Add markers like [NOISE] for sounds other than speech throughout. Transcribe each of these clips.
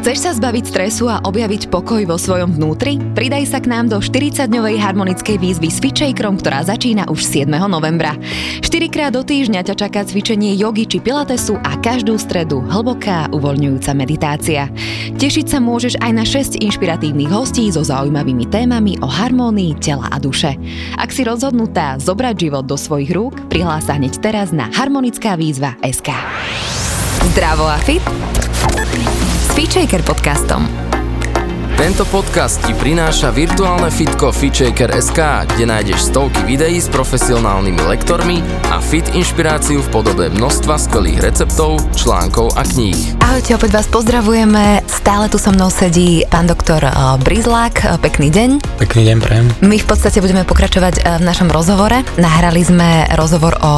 Chceš sa zbaviť stresu a objaviť pokoj vo svojom vnútri? Pridaj sa k nám do 40-dňovej harmonickej výzvy s Fitchakerom, ktorá začína už 7. novembra. 4 krát do týždňa ťa čaká cvičenie jogy či pilatesu a každú stredu hlboká uvoľňujúca meditácia. Tešiť sa môžeš aj na 6 inšpiratívnych hostí so zaujímavými témami o harmónii tela a duše. Ak si rozhodnutá zobrať život do svojich rúk, prihlás sa hneď teraz na harmonická výzva SK. Zdravo a fit s podcastom. Tento podcast ti prináša virtuálne fitko FitShaker.sk, kde nájdeš stovky videí s profesionálnymi lektormi a fit inšpiráciu v podobe množstva skvelých receptov, článkov a kníh. Ahojte, opäť vás pozdravujeme. Stále tu so mnou sedí pán doktor eh, Brizlák. Pekný deň. Pekný deň, prejem. My v podstate budeme pokračovať eh, v našom rozhovore. Nahrali sme rozhovor o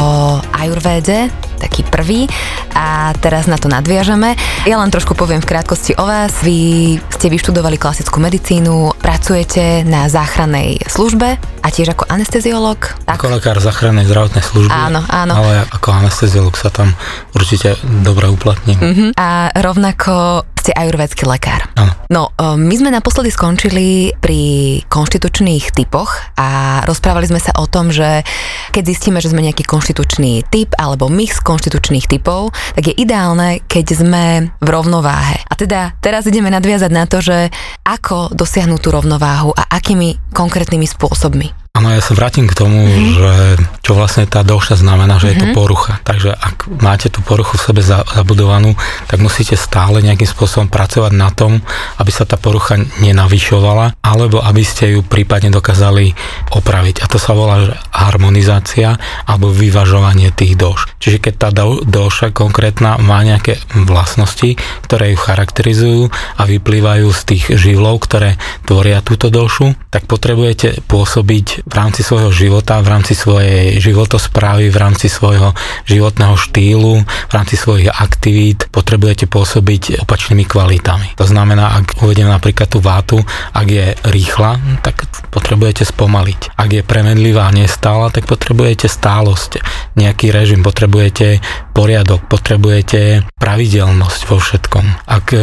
ajurvéde, taký prvý a teraz na to nadviažeme. Ja len trošku poviem v krátkosti o vás. Vy ste vyštudovali klasickú medicínu, pracujete na záchrannej službe a tiež ako anesteziolog. Tak? Ako lekár záchrannej zdravotnej služby. Áno, áno. Ale ako anesteziolog sa tam určite dobre uplatním. Uh-huh. A rovnako ste ajurvedský lekár. Áno. No, e, my sme naposledy skončili pri konštitučných typoch a rozprávali sme sa o tom, že keď zistíme, že sme nejaký konštitučný typ alebo mix konštitučných typov, tak je ideálne, keď sme v rovnováhe. A teda teraz ideme nadviazať na to, že ako dosiahnuť tú rovnováhu a akými konkrétnymi spôsobmi. Áno, ja sa vrátim k tomu, mm-hmm. že čo vlastne tá doša znamená, že mm-hmm. je to mhm. porucha. Takže ak máte tú poruchu v sebe zabudovanú, tak musíte stále nejakým spôsobom pracovať na tom, aby sa tá porucha nenavyšovala, alebo aby ste ju prípadne dokázali opraviť. A to sa volá že harmonizácia alebo vyvažovanie tých doš. Čiže keď tá do, doša konkrétna má nejaké vlastnosti, ktoré ju charakterizujú a vyplývajú z tých živlov, ktoré tvoria túto došu, tak potrebujete pôsobiť v rámci svojho života, v rámci svojej životosprávy, v rámci svojho životného štýlu, v rámci svojich aktivít potrebujete pôsobiť opačnými kvalitami. To znamená, ak uvedem napríklad tú vátu, ak je rýchla, tak potrebujete spomaliť. Ak je premenlivá a nestála, tak potrebujete stálosť, nejaký režim, potrebujete poriadok, potrebujete pravidelnosť vo všetkom. Ak e,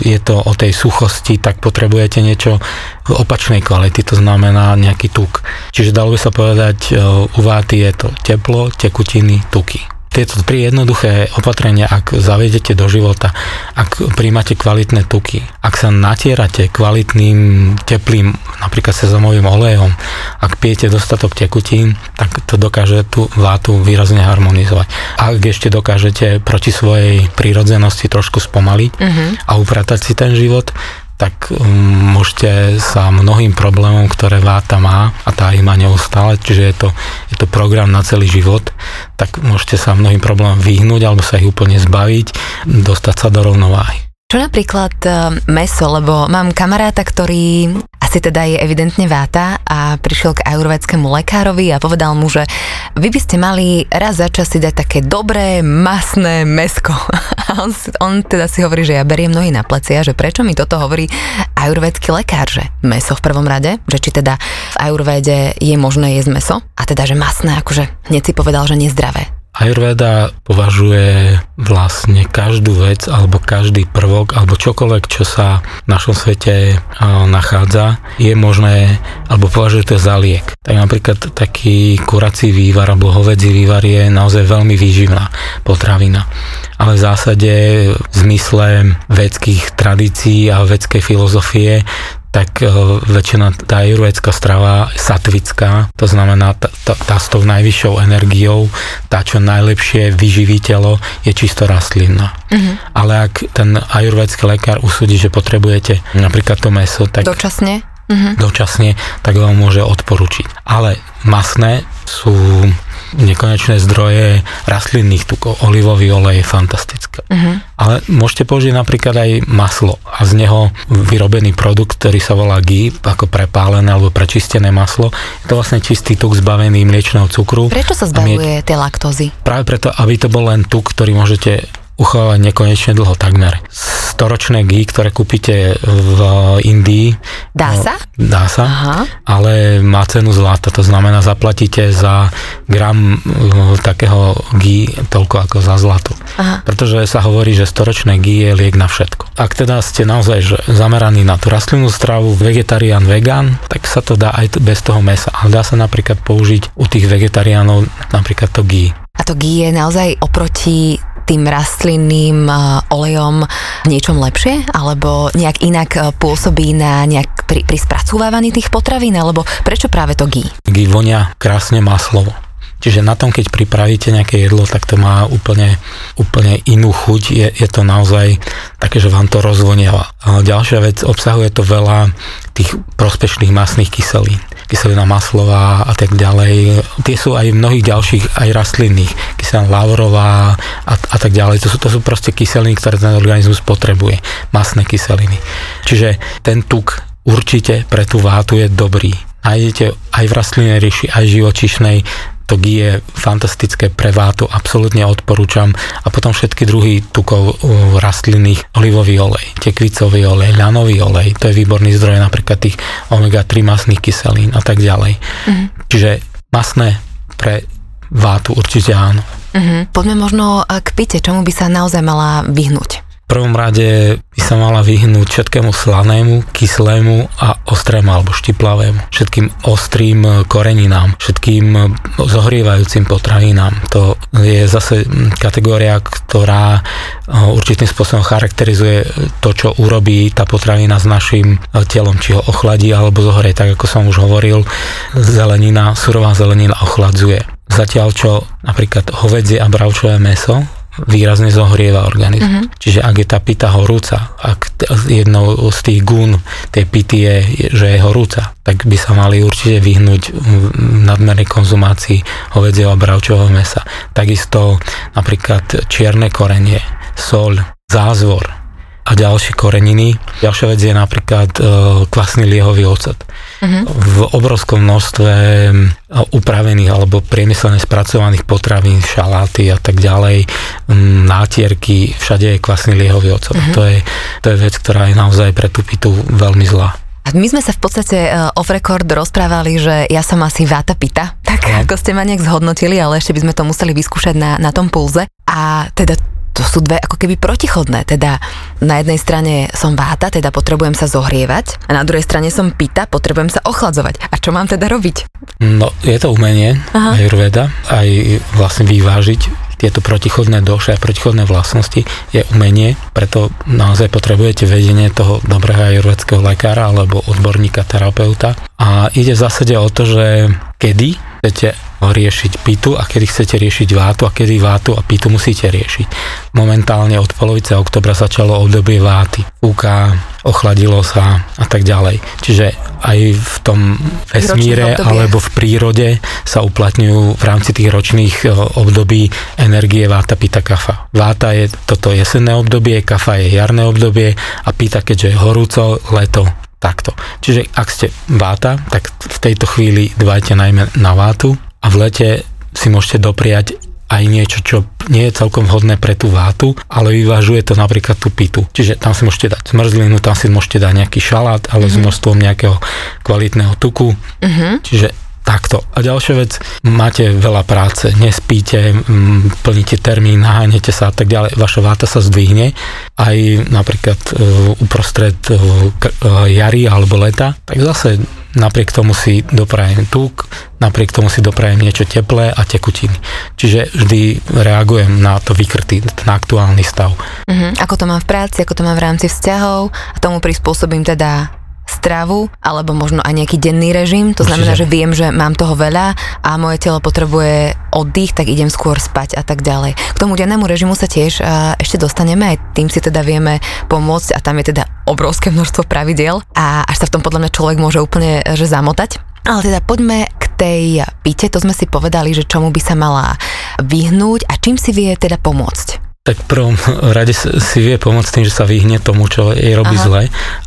je to o tej suchosti, tak potrebujete niečo opačnej kvality, to znamená nejaký tuk. Čiže dalo by sa povedať, e, u váty je to teplo, tekutiny, tuky tieto tri jednoduché opatrenia, ak zavedete do života, ak príjmate kvalitné tuky, ak sa natierate kvalitným, teplým, napríklad sezamovým olejom, ak pijete dostatok tekutín, tak to dokáže tú vátu výrazne harmonizovať. Ak ešte dokážete proti svojej prírodzenosti trošku spomaliť uh-huh. a upratať si ten život, tak um, môžete sa mnohým problémom, ktoré váta má a tá ich má neustále, čiže je to, je to program na celý život, tak môžete sa mnohým problémom vyhnúť alebo sa ich úplne zbaviť, dostať sa do rovnováhy. Čo napríklad uh, meso, lebo mám kamaráta, ktorý asi teda je evidentne váta a prišiel k ajurvedskému lekárovi a povedal mu, že vy by ste mali raz za čas si dať také dobré, masné mesko. [LAUGHS] A on, on teda si hovorí, že ja beriem nohy na plecia, že prečo mi toto hovorí ajurvedský lekár, že meso v prvom rade, že či teda v ajurvede je možné jesť meso a teda, že masné, akože hneď si povedal, že nezdravé. Ayurveda považuje vlastne každú vec alebo každý prvok alebo čokoľvek, čo sa v našom svete nachádza, je možné alebo považuje to za liek. Tak napríklad taký kurací vývar alebo hovedzí vývar je naozaj veľmi výživná potravina. Ale v zásade v zmysle vedských tradícií a vedskej filozofie tak e, väčšina tá ajurvédská strava satvická, to znamená tá, tá, tá s tou najvyššou energiou, tá čo najlepšie vyživí telo je čisto rastlinná. Uh-huh. Ale ak ten ajurvédsky lekár usúdi, že potrebujete napríklad to meso, tak... Dočasne? Uh-huh. Dočasne, tak vám môže odporučiť. Ale masné sú nekonečné zdroje rastlinných tukov. Olivový olej je fantastické. Uh-huh. Ale môžete použiť napríklad aj maslo a z neho vyrobený produkt, ktorý sa volá ghee, ako prepálené alebo prečistené maslo. Je to vlastne čistý tuk zbavený mliečného cukru. Prečo sa zbavuje tie laktózy? Práve preto, aby to bol len tuk, ktorý môžete uchovávať nekonečne dlho takmer. Storočné GI, ktoré kúpite v Indii. Dá sa? Dá sa, Aha. ale má cenu zlata, to znamená zaplatíte za gram uh, takého GI toľko ako za zlato. Aha. Pretože sa hovorí, že storočné GI je liek na všetko. Ak teda ste naozaj že zameraní na tú rastlinnú stravu, vegetarián, vegan, tak sa to dá aj bez toho mesa. Ale dá sa napríklad použiť u tých vegetariánov napríklad to GI. A to GI je naozaj oproti tým rastlinným uh, olejom niečom lepšie? Alebo nejak inak uh, pôsobí na nejak pri, pri spracúvávaní tých potravín? Alebo prečo práve to GI? GI vonia krásne maslovo. Čiže na tom, keď pripravíte nejaké jedlo, tak to má úplne, úplne inú chuť. Je, je to naozaj také, že vám to rozvoniava. A ďalšia vec, obsahuje to veľa tých prospešných masných kyselín kyselina maslová a tak ďalej. Tie sú aj v mnohých ďalších, aj rastlinných. Kyselina lavrová a, a tak ďalej. To sú, to sú proste kyseliny, ktoré ten organizmus potrebuje. Masné kyseliny. Čiže ten tuk určite pre tú vátu je dobrý. Nájdete aj v rastlinnej ríši, aj živočišnej to GI je fantastické pre vátu, absolútne odporúčam. A potom všetky druhy tukov rastlinných, olivový olej, tekvicový olej, ľanový olej, to je výborný zdroj napríklad tých omega-3 masných kyselín a tak ďalej. Mm. Čiže masné pre vátu určite áno. Mm-hmm. Poďme možno k pite, čomu by sa naozaj mala vyhnúť prvom rade by sa mala vyhnúť všetkému slanému, kyslému a ostrému alebo štiplavému. Všetkým ostrým koreninám, všetkým zohrievajúcim potravinám. To je zase kategória, ktorá určitým spôsobom charakterizuje to, čo urobí tá potravina s našim telom, či ho ochladí alebo zohrie. Tak ako som už hovoril, zelenina, surová zelenina ochladzuje. Zatiaľ čo napríklad hovedzie a bravčové meso výrazne zohrieva organizmus. Uh-huh. Čiže ak je tá pita horúca, ak jednou z tých gún tej pity je, že je horúca, tak by sa mali určite vyhnúť nadmernej konzumácii hovedzieho a bravčového mesa. Takisto napríklad čierne korenie, sol, zázvor, a ďalšie koreniny. Ďalšia vec je napríklad e, kvasný liehový ocet. Uh-huh. V obrovskom množstve e, upravených alebo priemyselne spracovaných potravín, šaláty a tak ďalej, nátierky, všade je kvasný liehový ocet. Uh-huh. To, je, to je vec, ktorá je naozaj pre tú pitu veľmi zlá. A my sme sa v podstate uh, off record rozprávali, že ja som asi váta pita, tak no. ako ste ma nejak zhodnotili, ale ešte by sme to museli vyskúšať na, na tom pulze. A teda to sú dve ako keby protichodné. Teda na jednej strane som váta, teda potrebujem sa zohrievať a na druhej strane som pita, potrebujem sa ochladzovať. A čo mám teda robiť? No, je to umenie, Aha. aj rveda, aj vlastne vyvážiť tieto protichodné doše a protichodné vlastnosti je umenie, preto naozaj potrebujete vedenie toho dobrého ajurvedského lekára alebo odborníka, terapeuta. A ide v zásade o to, že kedy chcete riešiť pitu a kedy chcete riešiť vátu a kedy vátu a pitu musíte riešiť. Momentálne od polovice oktobra začalo obdobie váty. Fúka, ochladilo sa a tak ďalej. Čiže aj v tom vesmíre alebo v prírode sa uplatňujú v rámci tých ročných e, období energie váta, pita, kafa. Váta je toto jesenné obdobie, kafa je jarné obdobie a pita, keďže je horúco, leto, takto. Čiže ak ste váta, tak v tejto chvíli dbajte najmä na vátu a v lete si môžete dopriať aj niečo, čo nie je celkom vhodné pre tú vátu, ale vyvážuje to napríklad tú pitu. Čiže tam si môžete dať zmrzlinu, tam si môžete dať nejaký šalát, ale mm-hmm. s mhm. množstvom nejakého kvalitného tuku. Mm-hmm. Čiže takto. A ďalšia vec, máte veľa práce, nespíte, plníte termín, naháňate sa a tak ďalej, vaša váta sa zdvihne aj napríklad uh, uprostred uh, jary alebo leta, tak zase napriek tomu si doprajem tuk, napriek tomu si doprajem niečo teplé a tekutiny. Čiže vždy reagujem na to vykrtý, ten aktuálny stav. Uh-huh. Ako to mám v práci, ako to mám v rámci vzťahov a tomu prispôsobím teda stravu alebo možno aj nejaký denný režim. To znamená, Určite. že viem, že mám toho veľa a moje telo potrebuje oddych, tak idem skôr spať a tak ďalej. K tomu dennému režimu sa tiež ešte dostaneme, aj tým si teda vieme pomôcť a tam je teda obrovské množstvo pravidiel a až sa v tom podľa mňa človek môže úplne že zamotať. Ale teda poďme k tej pite, to sme si povedali, že čomu by sa mala vyhnúť a čím si vie teda pomôcť tak v prvom rade si vie pomôcť tým, že sa vyhne tomu, čo jej robí Aha. zle.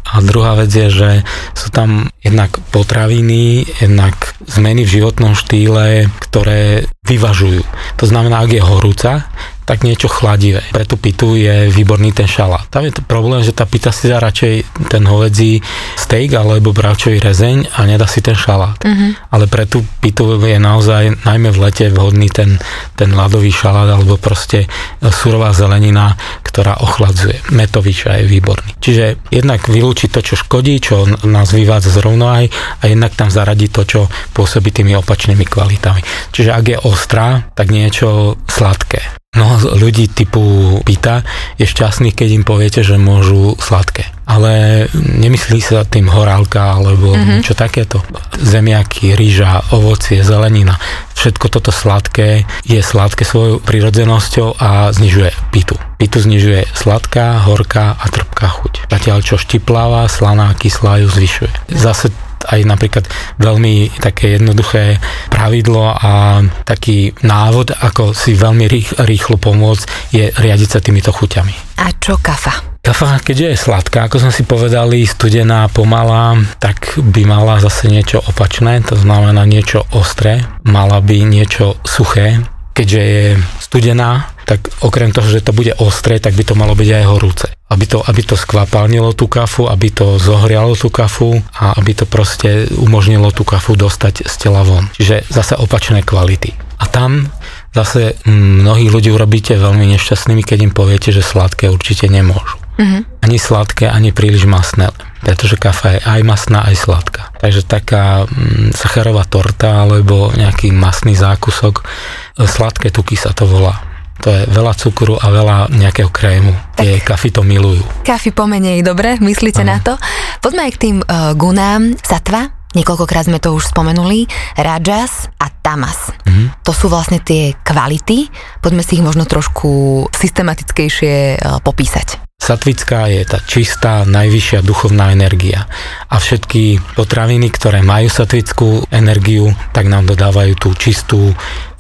A druhá vec je, že sú tam jednak potraviny, jednak zmeny v životnom štýle, ktoré vyvažujú. To znamená, ak je horúca, tak niečo chladivé. Pre tú pitu je výborný ten šalát. Tam je to problém, že tá pita si dá radšej ten hovedzí steak alebo bravčový rezeň a nedá si ten šalát. Uh-huh. Ale pre tú pitu je naozaj najmä v lete vhodný ten, ten ľadový šalát alebo proste surová zelenina, ktorá ochladzuje. Metovič je výborný. Čiže jednak vylúčiť to, čo škodí, čo nás vyvádza z rovnováhy a jednak tam zaradiť to, čo pôsobí tými opačnými kvalitami. Čiže ak je ostrá, tak niečo sladké. Mnoho ľudí typu pýta je šťastných, keď im poviete, že môžu sladké. Ale nemyslí sa tým horálka alebo mm-hmm. niečo takéto. Zemiaky, rýža, ovocie, zelenina. Všetko toto sladké je sladké svojou prirodzenosťou a znižuje pitu. Pitu znižuje sladká, horká a trpká chuť. Zatiaľ čo štipláva, slaná, kyslá ju zvyšuje. Zase aj napríklad veľmi také jednoduché pravidlo a taký návod, ako si veľmi rých, rýchlo pomôcť, je riadiť sa týmito chuťami. A čo kafa? Kafa, keďže je sladká, ako sme si povedali, studená, pomalá, tak by mala zase niečo opačné, to znamená niečo ostré, mala by niečo suché, keďže je studená, tak okrem toho, že to bude ostré, tak by to malo byť aj horúce. Aby to, aby to skvapalnilo tú kafu, aby to zohrialo tú kafu a aby to proste umožnilo tú kafu dostať z tela von. Čiže zase opačné kvality. A tam zase mnohých ľudí urobíte veľmi nešťastnými, keď im poviete, že sladké určite nemôžu. Mm-hmm. Ani sladké, ani príliš masné, pretože kafa je aj masná, aj sladká. Takže taká mm, sacharová torta alebo nejaký masný zákusok, sladké tuky sa to volá to je veľa cukru a veľa nejakého krému. Tie kafy to milujú. Kafy pomenej, dobre? Myslíte ano. na to? Poďme aj k tým uh, gunám. Satva, niekoľkokrát sme to už spomenuli, Rajas a Tamas. Mm-hmm. To sú vlastne tie kvality. Poďme si ich možno trošku systematickejšie uh, popísať. Satvická je tá čistá, najvyššia duchovná energia. A všetky potraviny, ktoré majú satvickú energiu, tak nám dodávajú tú čistú,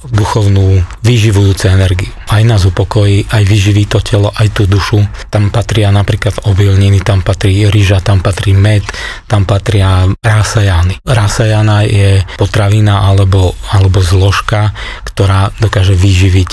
duchovnú, vyživujúcu energiu. Aj nás upokojí, aj vyživí to telo, aj tú dušu. Tam patria napríklad obilniny, tam patrí rýža, tam patrí med, tam patria rásajány. Rásajana je potravina alebo, alebo zložka, ktorá dokáže vyživiť,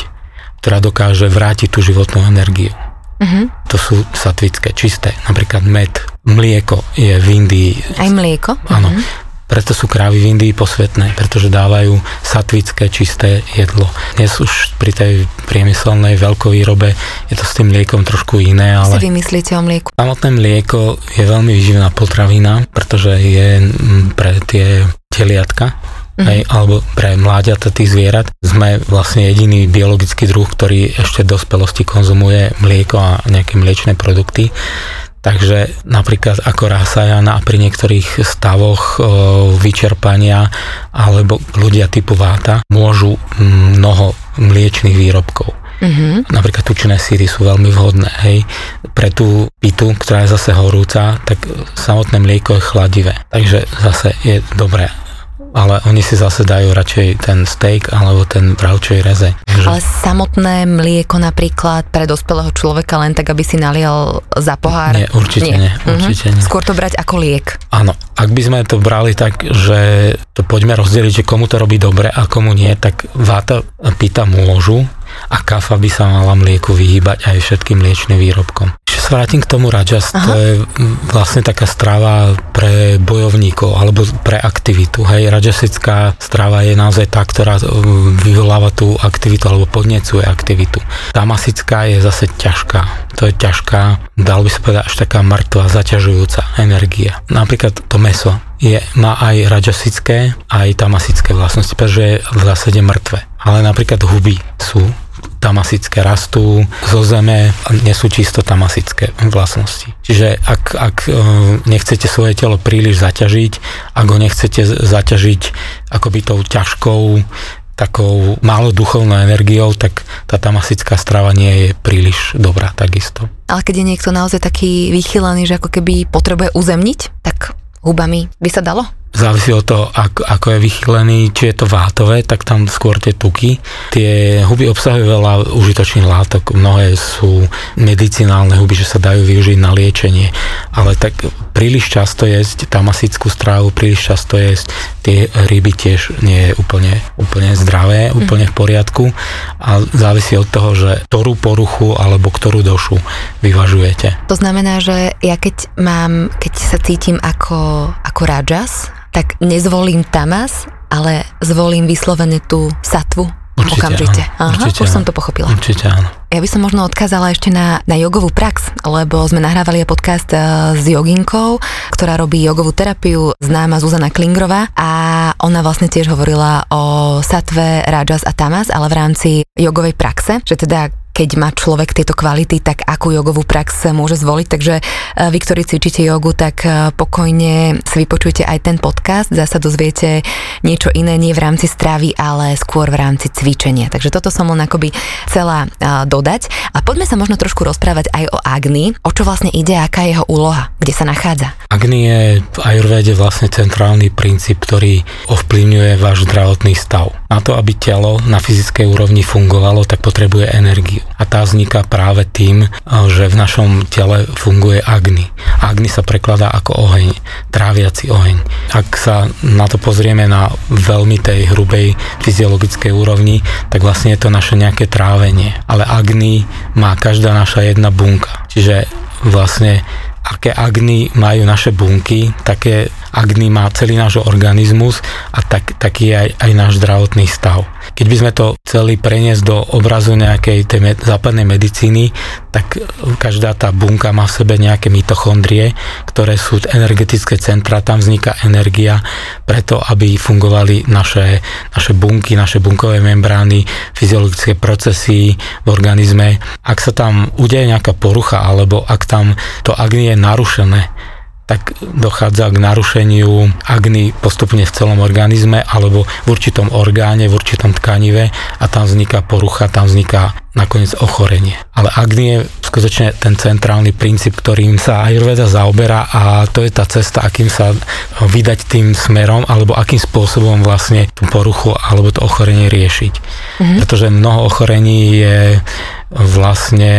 ktorá dokáže vrátiť tú životnú energiu. Uh-huh. To sú satvické, čisté. Napríklad med, mlieko je v Indii. Aj mlieko? Áno. Uh-huh. Preto sú krávy v Indii posvetné, pretože dávajú satvické, čisté jedlo. Dnes už pri tej priemyselnej veľkovýrobe je to s tým mliekom trošku iné, ale... Si vymyslíte o mlieku? Samotné mlieko je veľmi vyživná potravina, pretože je mm, pre tie teliatka, mm-hmm. hej, alebo pre mláďata tých zvierat. Sme vlastne jediný biologický druh, ktorý ešte v dospelosti konzumuje mlieko a nejaké mliečne produkty. Takže napríklad ako rasajana a pri niektorých stavoch e, vyčerpania alebo ľudia typu váta môžu mnoho mliečných výrobkov. Mm-hmm. Napríklad tučné síry sú veľmi vhodné. Hej. Pre tú pitu, ktorá je zase horúca, tak samotné mlieko je chladivé. Takže zase je dobré ale oni si zase dajú radšej ten steak alebo ten bravčový reze. Ale samotné mlieko napríklad pre dospelého človeka len tak, aby si nalial za pohár? Nie, určite nie. nie mhm. určite uh-huh. nie. Skôr to brať ako liek. Áno, ak by sme to brali tak, že to poďme rozdeliť, že komu to robí dobre a komu nie, tak váta pýta môžu a kafa by sa mala mlieku vyhýbať aj všetkým mliečným výrobkom sa vrátim k tomu rajas, Aha. to je vlastne taká strava pre bojovníkov alebo pre aktivitu. Hej, rajasická strava je naozaj tá, ktorá vyvoláva tú aktivitu alebo podnecuje aktivitu. Tamasická je zase ťažká. To je ťažká, dal by sa povedať, až taká mŕtva, zaťažujúca energia. Napríklad to meso je, má aj rajasické, aj tamasické vlastnosti, pretože je v zásade mŕtve. Ale napríklad huby sú tamasické rastú zo zeme a nie sú čisto tamasické vlastnosti. Čiže ak, ak e, nechcete svoje telo príliš zaťažiť, ak ho nechcete zaťažiť akoby tou ťažkou takou málo duchovnou energiou, tak tá tamasická strava nie je príliš dobrá takisto. Ale keď je niekto naozaj taký vychylený, že ako keby potrebuje uzemniť, tak hubami by sa dalo? Závisí od toho, ako, ako je vychylený, či je to vátové, tak tam skôr tie tuky. Tie huby obsahujú veľa užitočných látok, mnohé sú medicinálne huby, že sa dajú využiť na liečenie, ale tak príliš často jesť tamasickú strávu, príliš často jesť tie ryby tiež nie je úplne, úplne zdravé, mhm. úplne v poriadku a závisí od toho, že ktorú poruchu alebo ktorú došu vyvažujete. To znamená, že ja keď mám, keď sa cítim ako, ako rajas, tak nezvolím tamas, ale zvolím vyslovene tú satvu Určite okamžite. Áno. Aha, Určite už áno. som to pochopila. Určite áno. Ja by som možno odkázala ešte na, na jogovú prax, lebo sme nahrávali podcast eh, s joginkou, ktorá robí jogovú terapiu, známa Zuzana Klingrová a ona vlastne tiež hovorila o satve, rajas a tamas, ale v rámci jogovej praxe, že teda keď má človek tieto kvality, tak akú jogovú prax môže zvoliť. Takže e, vy, ktorí cvičíte jogu, tak e, pokojne si vypočujte aj ten podcast. Zasa dozviete niečo iné, nie v rámci stravy, ale skôr v rámci cvičenia. Takže toto som len akoby chcela e, dodať. A poďme sa možno trošku rozprávať aj o Agni. O čo vlastne ide, aká je jeho úloha, kde sa nachádza? Agni je v Ayurvede vlastne centrálny princíp, ktorý ovplyvňuje váš zdravotný stav. Na to, aby telo na fyzickej úrovni fungovalo, tak potrebuje energiu a tá vzniká práve tým, že v našom tele funguje agni. Agni sa prekladá ako oheň, tráviaci oheň. Ak sa na to pozrieme na veľmi tej hrubej fyziologickej úrovni, tak vlastne je to naše nejaké trávenie. Ale agni má každá naša jedna bunka. Čiže vlastne aké agny majú naše bunky, také agny má celý náš organizmus a tak, taký je aj, aj náš zdravotný stav. Keď by sme to chceli preniesť do obrazu nejakej tej med- západnej medicíny, tak každá tá bunka má v sebe nejaké mitochondrie, ktoré sú energetické centra, tam vzniká energia preto, aby fungovali naše, naše bunky, naše bunkové membrány, fyziologické procesy v organizme. Ak sa tam udeje nejaká porucha, alebo ak tam to agni je narušené, tak dochádza k narušeniu agny postupne v celom organizme alebo v určitom orgáne, v určitom tkanive a tam vzniká porucha, tam vzniká nakoniec ochorenie. Ale agni je skutočne ten centrálny princíp, ktorým sa Ayurveda zaoberá a to je tá cesta, akým sa vydať tým smerom alebo akým spôsobom vlastne tú poruchu alebo to ochorenie riešiť. Mm-hmm. Pretože mnoho ochorení je vlastne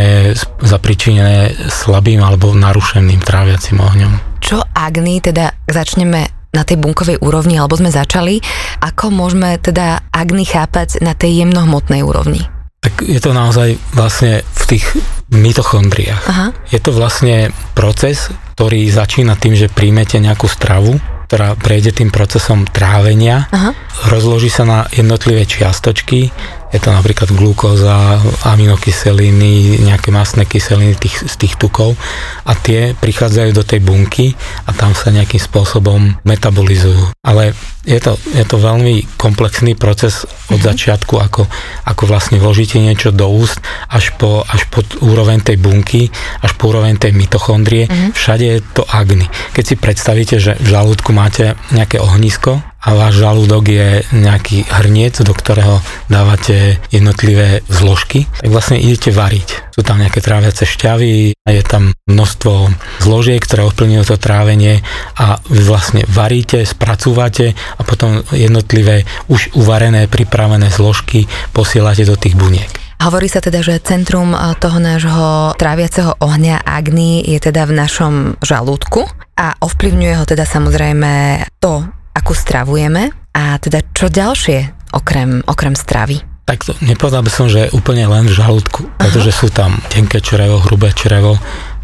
zapričinené slabým alebo narušeným tráviacim ohňom čo Agni, teda začneme na tej bunkovej úrovni, alebo sme začali, ako môžeme teda Agni chápať na tej jemnohmotnej úrovni? Tak je to naozaj vlastne v tých mitochondriách. Aha. Je to vlastne proces, ktorý začína tým, že príjmete nejakú stravu, ktorá prejde tým procesom trávenia, Aha. rozloží sa na jednotlivé čiastočky, je to napríklad glukóza, aminokyseliny, nejaké masné kyseliny tých, z tých tukov a tie prichádzajú do tej bunky a tam sa nejakým spôsobom metabolizujú. Ale je to, je to veľmi komplexný proces od mm-hmm. začiatku, ako, ako vlastne vložíte niečo do úst až po, až po úroveň tej bunky, až po úroveň tej mitochondrie. Mm-hmm. Všade je to agny. Keď si predstavíte, že v žalúdku máte nejaké ohnisko, a váš žalúdok je nejaký hrniec, do ktorého dávate jednotlivé zložky, tak vlastne idete variť. Sú tam nejaké tráviace šťavy, je tam množstvo zložiek, ktoré ovplyvňujú to trávenie a vy vlastne varíte, spracúvate a potom jednotlivé už uvarené, pripravené zložky posielate do tých buniek. Hovorí sa teda, že centrum toho nášho tráviaceho ohňa Agni je teda v našom žalúdku a ovplyvňuje ho teda samozrejme to, ako stravujeme a teda čo ďalšie okrem, okrem stravy? Tak to nepovedal by som, že úplne len v žalúdku, pretože Aha. sú tam tenké črevo, hrubé črevo,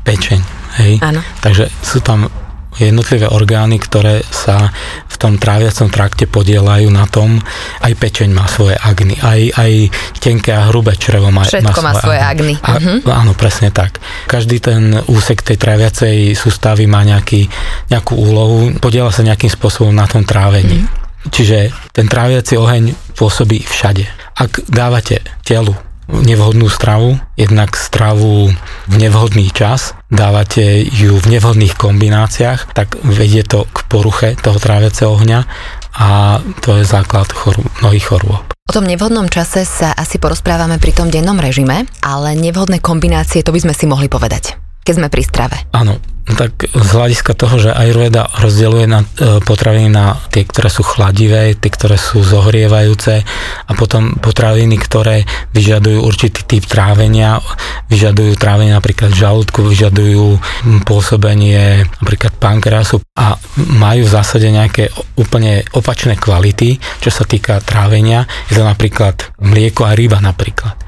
pečeň, hej? Áno. Takže sú tam jednotlivé orgány, ktoré sa v tom tráviacom trakte podielajú na tom, aj pečeň má svoje agny, aj, aj tenké a hrubé črevo má, Všetko má, svoje, má svoje agny. A, uh-huh. Áno, presne tak. Každý ten úsek tej tráviacej sústavy má nejaký, nejakú úlohu, podiela sa nejakým spôsobom na tom trávení. Uh-huh. Čiže ten tráviaci oheň pôsobí všade. Ak dávate telu nevhodnú stravu, jednak stravu v nevhodný čas, dávate ju v nevhodných kombináciách, tak vedie to k poruche toho tráviaceho ohňa a to je základ chorú, mnohých chorôb. O tom nevhodnom čase sa asi porozprávame pri tom dennom režime, ale nevhodné kombinácie to by sme si mohli povedať keď sme pri strave. Áno, No tak z hľadiska toho, že Ayurveda rozdeľuje na e, potraviny na tie, ktoré sú chladivé, tie, ktoré sú zohrievajúce a potom potraviny, ktoré vyžadujú určitý typ trávenia, vyžadujú trávenie napríklad žalúdku, vyžadujú pôsobenie napríklad pankreasu a majú v zásade nejaké úplne opačné kvality, čo sa týka trávenia. Je to napríklad mlieko a ryba napríklad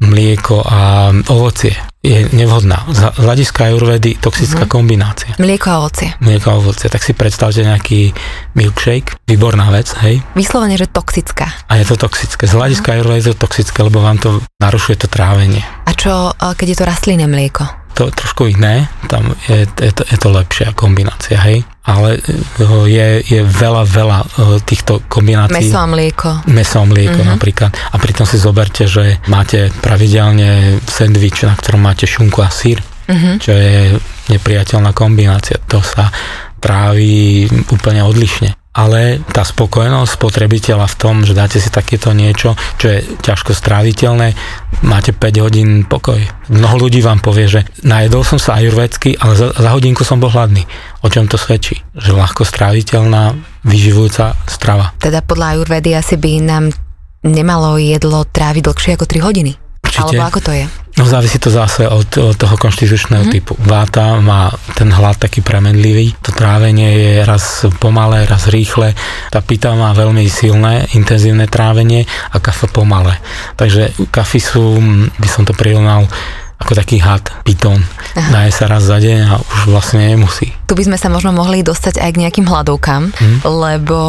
mlieko a ovocie je nevhodná. Z hľadiska ajurvedy toxická uh-huh. kombinácia. Mlieko a ovocie. Mlieko a ovocie. Tak si predstavte nejaký milkshake, výborná vec, hej? Vyslovene, že toxická. A je to toxické. Z hľadiska uh-huh. ajurvedy je to toxické, lebo vám to narušuje to trávenie. A čo, keď je to rastlinné mlieko? To trošku iné, tam je, je, to, je to lepšia kombinácia, hej? ale eh, je, je veľa, veľa eh, týchto kombinácií. Meso a mlieko. Meso a mlieko uh-huh. napríklad. A pritom si zoberte, že máte pravidelne sendvič, na ktorom máte šunku a sír, uh-huh. čo je nepriateľná kombinácia. To sa trávi úplne odlišne ale tá spokojnosť spotrebiteľa v tom, že dáte si takéto niečo, čo je ťažko stráviteľné, máte 5 hodín pokoj. Mnoho ľudí vám povie, že najedol som sa ajurvedsky, ale za, za hodinku som bol hladný. O čom to svedčí? Že ľahko stráviteľná, vyživujúca strava. Teda podľa ajurvedy asi by nám nemalo jedlo tráviť dlhšie ako 3 hodiny. Určite. Alebo ako to je? No závisí to zase od, od toho konštitučného mm. typu. Váta má ten hlad taký premenlivý, to trávenie je raz pomalé, raz rýchle, tá pita má veľmi silné, intenzívne trávenie a kafa pomalé. Takže kafy sú, by som to prirovnal, ako taký had, pitón. Daje sa raz za deň a už vlastne nemusí. Tu by sme sa možno mohli dostať aj k nejakým hladovkám, hmm. lebo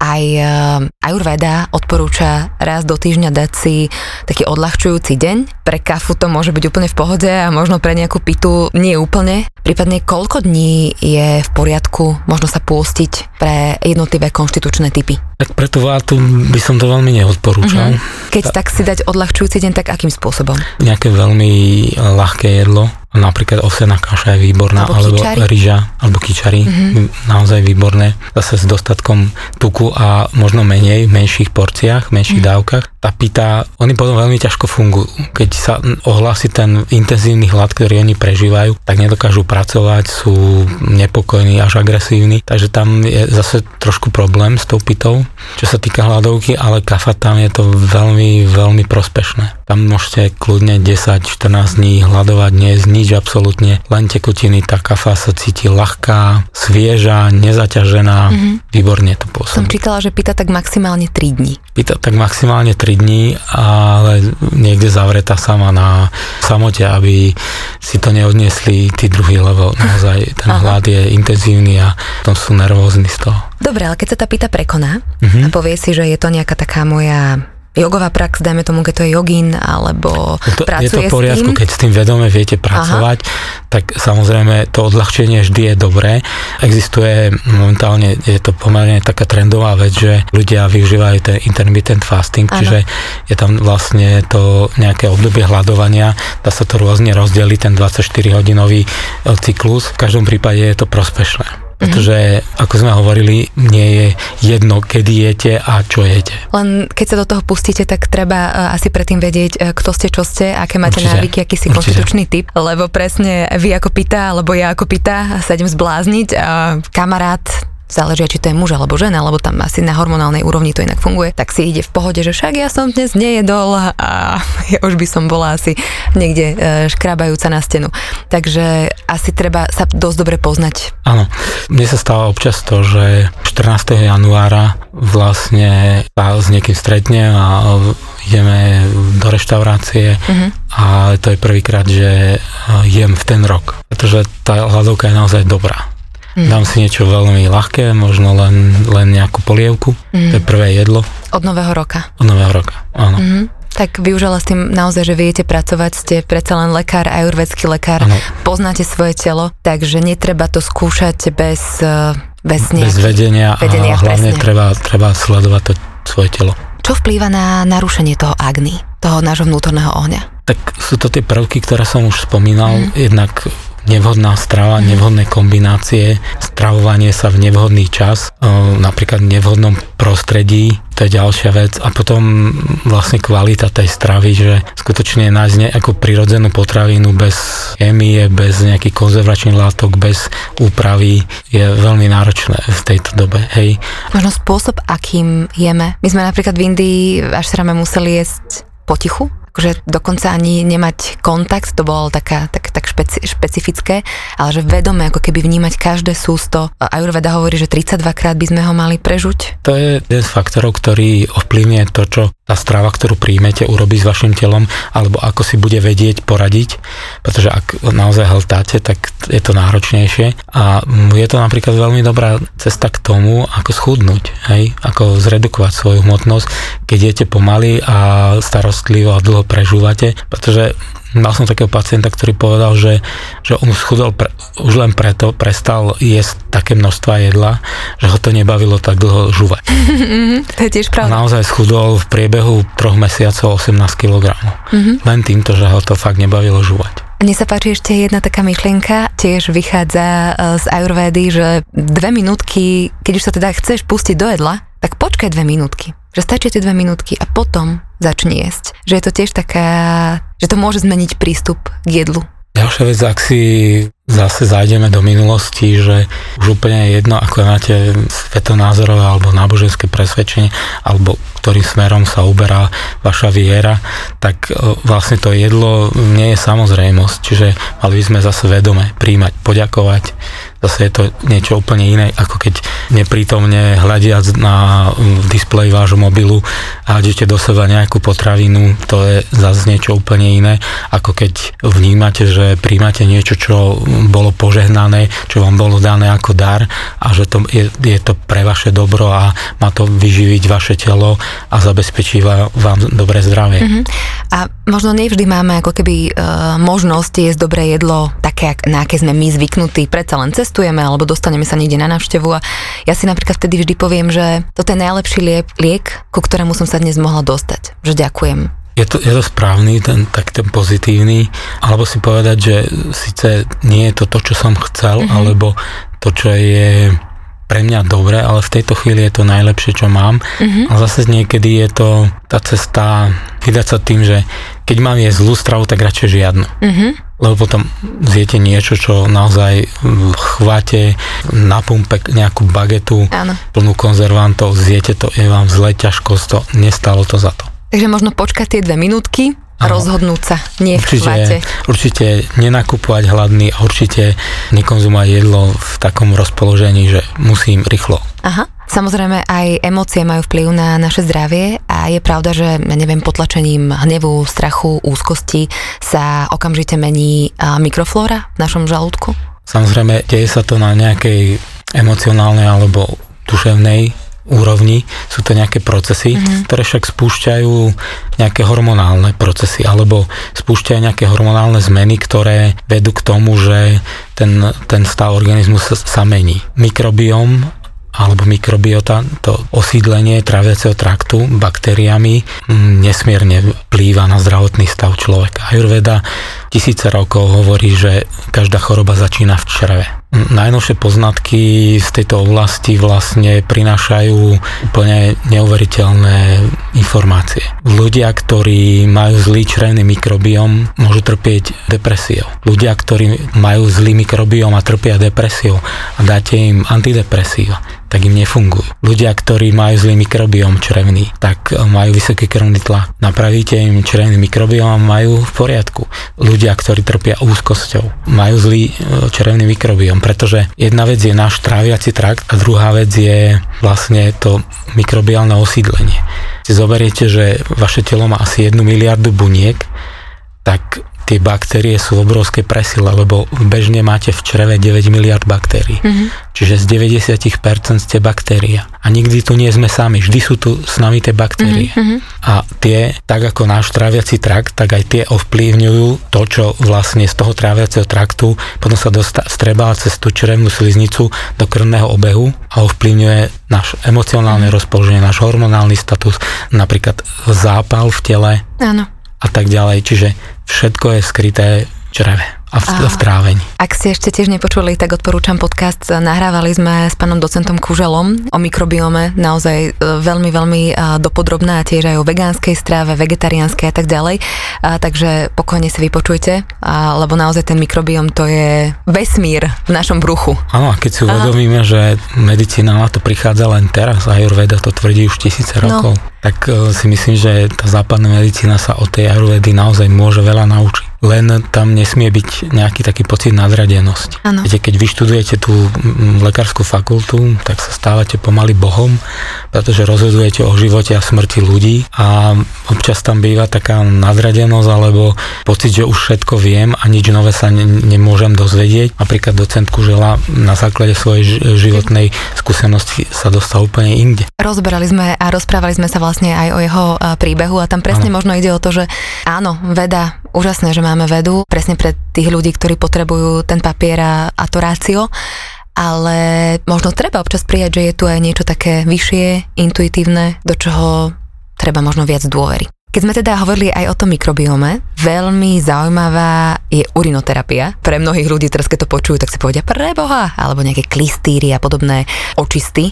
aj uh, Ayurveda odporúča raz do týždňa dať si taký odľahčujúci deň. Pre kafu to môže byť úplne v pohode a možno pre nejakú pitu nie úplne. Prípadne koľko dní je v poriadku možno sa pôstiť pre jednotlivé konštitučné typy? Tak pre tú vátu by som to veľmi neodporúčal. Uh-huh. Keď Ta... tak si dať odľahčujúci deň, tak akým spôsobom? Nejaké veľmi ľahké jedlo, napríklad ovsená kaša je výborná, alebo, alebo ryža, alebo kyčari, mm-hmm. naozaj výborné, zase s dostatkom tuku a možno menej, v menších porciách, v menších mm-hmm. dávkach. Tá pita, oni potom veľmi ťažko fungujú. Keď sa ohlási ten intenzívny hlad, ktorý oni prežívajú, tak nedokážu pracovať, sú nepokojní až agresívni, takže tam je zase trošku problém s tou pitou, čo sa týka hladovky, ale kafa tam je to veľmi, veľmi prospešné. Tam môžete kľudne 10-14 dní hľadovať, nie nič absolútne, len tekutiny, tá kafa sa cíti ľahká, svieža, nezaťažená, mm-hmm. výborne to pôsobí. Som čítala, že pýta tak maximálne 3 dní. Pýta tak maximálne 3 dní, ale niekde zavretá sama na samote, aby si to neodniesli tí druhí, lebo naozaj ten hlad je intenzívny a tom sú nervózni z toho. Dobre, ale keď sa tá pýta prekoná mm-hmm. a povie si, že je to nejaká taká moja jogová prax, dajme tomu, keď to je jogín, alebo to, pracuje Je to v poriadku, keď s tým vedome viete pracovať, Aha. tak samozrejme to odľahčenie vždy je dobré. Existuje momentálne, je to pomerne taká trendová vec, že ľudia využívajú ten intermittent fasting, ano. čiže je tam vlastne to nejaké obdobie hľadovania, dá sa to rôzne rozdeliť, ten 24-hodinový cyklus. V každom prípade je to prospešné. Pretože, ako sme hovorili, nie je jedno, kedy jete a čo jete. Len keď sa do toho pustíte, tak treba uh, asi predtým vedieť, uh, kto ste, čo ste, aké máte Určite. návyky, aký si konštitučný typ, lebo presne vy ako pýta, alebo ja ako pýta sa idem zblázniť a kamarát záleží, či to je muž alebo žena, lebo tam asi na hormonálnej úrovni to inak funguje, tak si ide v pohode, že však ja som dnes nejedol a [LAUGHS] ja už by som bola asi niekde e, škrabajúca na stenu. Takže asi treba sa dosť dobre poznať. Áno, mne sa stáva občas to, že 14. januára vlastne sa s niekým stretnem a ideme do reštaurácie uh-huh. a to je prvýkrát, že jem v ten rok, pretože tá hľadovka je naozaj dobrá. Mm. Dám si niečo veľmi ľahké, možno len, len nejakú polievku. Mm. To je prvé jedlo. Od nového roka. Od nového roka, áno. Mm-hmm. Tak využala s tým naozaj, že viete pracovať, ste predsa len lekár, ajurvedský lekár, ano. poznáte svoje telo, takže netreba to skúšať bez, eh, bez, bez vedenia, vedenia a hlavne treba, treba sledovať to svoje telo. Čo vplýva na narušenie toho agny? Toho nášho vnútorného ohňa? Tak sú to tie prvky, ktoré som už spomínal, mm. jednak nevhodná strava, nevhodné kombinácie, stravovanie sa v nevhodný čas, napríklad v nevhodnom prostredí, to je ďalšia vec. A potom vlastne kvalita tej stravy, že skutočne nájsť nejakú prirodzenú potravinu bez chemie, bez nejakých konzervačných látok, bez úpravy je veľmi náročné v tejto dobe. Hej. Možno spôsob, akým jeme. My sme napríklad v Indii až srame museli jesť потиху, akože dokonca ani nemať kontakt, to bolo taká, tak, tak špeci, špecifické, ale že vedome ako keby vnímať každé sústo. Ayurveda hovorí, že 32 krát by sme ho mali prežuť. To je jeden z faktorov, ktorý ovplyvňuje to, čo tá strava, ktorú príjmete, urobí s vašim telom, alebo ako si bude vedieť poradiť, pretože ak naozaj hltáte, tak je to náročnejšie a je to napríklad veľmi dobrá cesta k tomu, ako schudnúť, hej? ako zredukovať svoju hmotnosť, keď jete pomaly a starostlivo a dlho prežúvate, pretože Mal som takého pacienta, ktorý povedal, že, že on schudol pre, už len preto, prestal jesť také množstva jedla, že ho to nebavilo tak dlho žúvať. [LAUGHS] to je tiež pravda. A naozaj schudol v priebehu troch mesiacov 18 kg. Mm-hmm. Len týmto, že ho to fakt nebavilo žúvať. Mne sa páči ešte jedna taká myšlienka, tiež vychádza e, z Ayurvédy, že dve minútky, keď už sa teda chceš pustiť do jedla, tak počkaj dve minútky. Že stačí tie dve minútky a potom začni jesť. Že je to tiež taká, že to môže zmeniť prístup k jedlu. Ďalšia vec, ak si zase zájdeme do minulosti, že už úplne jedno, ako máte svetonázorové alebo náboženské presvedčenie, alebo ktorým smerom sa uberá vaša viera, tak e, vlastne to jedlo nie je samozrejmosť, čiže mali by sme zase vedome príjmať, poďakovať, zase je to niečo úplne iné, ako keď neprítomne hľadiac na displeji vášho mobilu a hádete do seba nejakú potravinu, to je zase niečo úplne iné, ako keď vnímate, že príjmate niečo, čo bolo požehnané, čo vám bolo dané ako dar a že to je, je to pre vaše dobro a má to vyživiť vaše telo a zabezpečí vám dobré zdravie. Mm-hmm. A možno nevždy máme ako keby e, možnosť jesť dobré jedlo také, na aké sme my zvyknutí, predsa len cez cestujeme alebo dostaneme sa niekde na návštevu a ja si napríklad vtedy vždy poviem, že toto je najlepší liek, liek ku ktorému som sa dnes mohla dostať. Že ďakujem. Je to, je to správny, ten, tak ten pozitívny, alebo si povedať, že síce nie je to to, čo som chcel, mm-hmm. alebo to, čo je pre mňa dobré, ale v tejto chvíli je to najlepšie, čo mám. Mm-hmm. A zase niekedy je to tá cesta vydať sa tým, že keď mám jesť zlú stravu, tak radšej žiadnu. Mm-hmm lebo potom zjete niečo, čo naozaj chváte na pumpe nejakú bagetu Áno. plnú konzervantov, zjete to, je vám zle, ťažkosť to, nestalo to za to. Takže možno počkať tie dve minútky rozhodnúť sa, nie určite, v chváte. Určite nenakupovať hladný a určite nekonzumovať jedlo v takom rozpoložení, že musím rýchlo. Aha. Samozrejme aj emócie majú vplyv na naše zdravie a je pravda, že neviem, potlačením hnevu, strachu, úzkosti sa okamžite mení mikroflóra v našom žalúdku? Samozrejme, deje sa to na nejakej emocionálnej alebo duševnej úrovni, sú to nejaké procesy, mm-hmm. ktoré však spúšťajú nejaké hormonálne procesy alebo spúšťajú nejaké hormonálne zmeny, ktoré vedú k tomu, že ten, ten stav organizmu sa, sa mení. Mikrobióm alebo mikrobiota, to osídlenie traviaceho traktu baktériami mm, nesmierne vplýva na zdravotný stav človeka. Ayurveda tisíce rokov hovorí, že každá choroba začína v čreve. Najnovšie poznatky z tejto oblasti vlastne prinášajú úplne neuveriteľné informácie. Ľudia, ktorí majú zlý črevný mikrobióm, môžu trpieť depresiou. Ľudia, ktorí majú zlý mikrobióm a trpia depresiou a dáte im antidepresíva, tak im nefungujú. Ľudia, ktorí majú zlý mikrobióm črevný, tak majú vysoký krvný tlak. Napravíte im črevný mikrobióm a majú v poriadku. Ľudia, ktorí trpia úzkosťou, majú zlý e, črevný pretože jedna vec je náš tráviaci trakt a druhá vec je vlastne to mikrobiálne osídlenie. Si zoberiete, že vaše telo má asi 1 miliardu buniek, tak tie baktérie sú v obrovskej presile, lebo bežne máte v čreve 9 miliard baktérií. Mm-hmm. Čiže z 90% ste baktéria. A nikdy tu nie sme sami, vždy sú tu s nami tie baktérie. Mm-hmm. A tie, tak ako náš tráviaci trakt, tak aj tie ovplyvňujú to, čo vlastne z toho tráviaceho traktu potom sa dostá, vstrebá cez tú črevnú sliznicu do krvného obehu a ovplyvňuje náš emocionálne mm-hmm. rozpoloženie, náš hormonálny status, napríklad zápal v tele. Áno. A tak ďalej. Čiže všetko je skryté čreve a v, a, v trávení. Ak ste ešte tiež nepočuli, tak odporúčam podcast. Nahrávali sme s pánom docentom Kuželom o mikrobiome, naozaj e, veľmi, veľmi e, dopodrobná, tiež aj o vegánskej stráve, vegetariánskej a tak ďalej. A, takže pokojne si vypočujte, a, lebo naozaj ten mikrobiom to je vesmír v našom bruchu. Áno, a keď si uvedomíme, že medicína na to prichádza len teraz, Ayurveda to tvrdí už tisíce no. rokov, no. tak si myslím, že tá západná medicína sa od tej Ayurvedy naozaj môže veľa naučiť len tam nesmie byť nejaký taký pocit nadradenosti. Ano. Viete, keď vyštudujete tú lekárskú fakultu, tak sa stávate pomaly bohom, pretože rozhodujete o živote a smrti ľudí a občas tam býva taká nadradenosť alebo pocit, že už všetko viem a nič nové sa ne, nemôžem dozvedieť. Napríklad docent Kužela na základe svojej životnej skúsenosti sa dostal úplne inde. Rozberali sme a rozprávali sme sa vlastne aj o jeho príbehu a tam presne ano. možno ide o to, že áno, veda, úžasné, že máme vedu, presne pre tých ľudí, ktorí potrebujú ten papier a, a to rácio, ale možno treba občas prijať, že je tu aj niečo také vyššie, intuitívne, do čoho treba možno viac dôvery. Keď sme teda hovorili aj o tom mikrobiome, veľmi zaujímavá je urinoterapia. Pre mnohých ľudí teraz, keď to počujú, tak si povedia preboha, alebo nejaké klistýry a podobné očisty.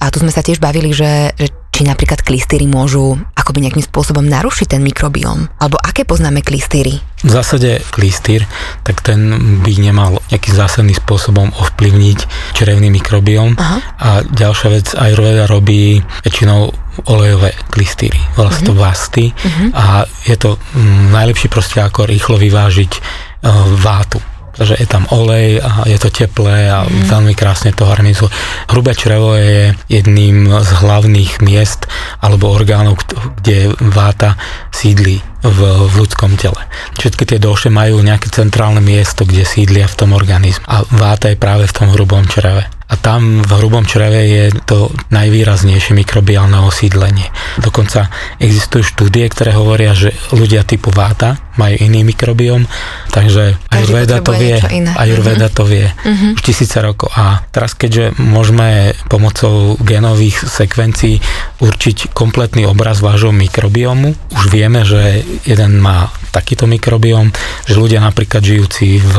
A tu sme sa tiež bavili, že, že či napríklad klistýry môžu akoby nejakým spôsobom narušiť ten mikrobióm? Alebo aké poznáme klistýry? V zásade klistýr, tak ten by nemal nejakým zásadným spôsobom ovplyvniť črevný mikrobióm. Aha. A ďalšia vec, Ayurveda robí väčšinou olejové klistýry. Volá sa to mhm. vasty uh-huh. a je to mm, najlepší proste ako rýchlo vyvážiť uh, vátu pretože je tam olej a je to teplé a mm. veľmi krásne to harmonizuje. Hrubé črevo je jedným z hlavných miest alebo orgánov, kde váta sídli v, v ľudskom tele. Všetky tie doše majú nejaké centrálne miesto, kde sídlia v tom organizmu. A váta je práve v tom hrubom čreve a tam v hrubom čreve je to najvýraznejšie mikrobiálne osídlenie. Dokonca existujú štúdie, ktoré hovoria, že ľudia typu váta majú iný mikrobióm, takže Ayurveda to vie, Ayurveda uh-huh. to vie uh-huh. už tisíce rokov. A teraz keďže môžeme pomocou genových sekvencií určiť kompletný obraz vášho mikrobiomu, už vieme, že jeden má takýto mikrobióm, že ľudia napríklad žijúci v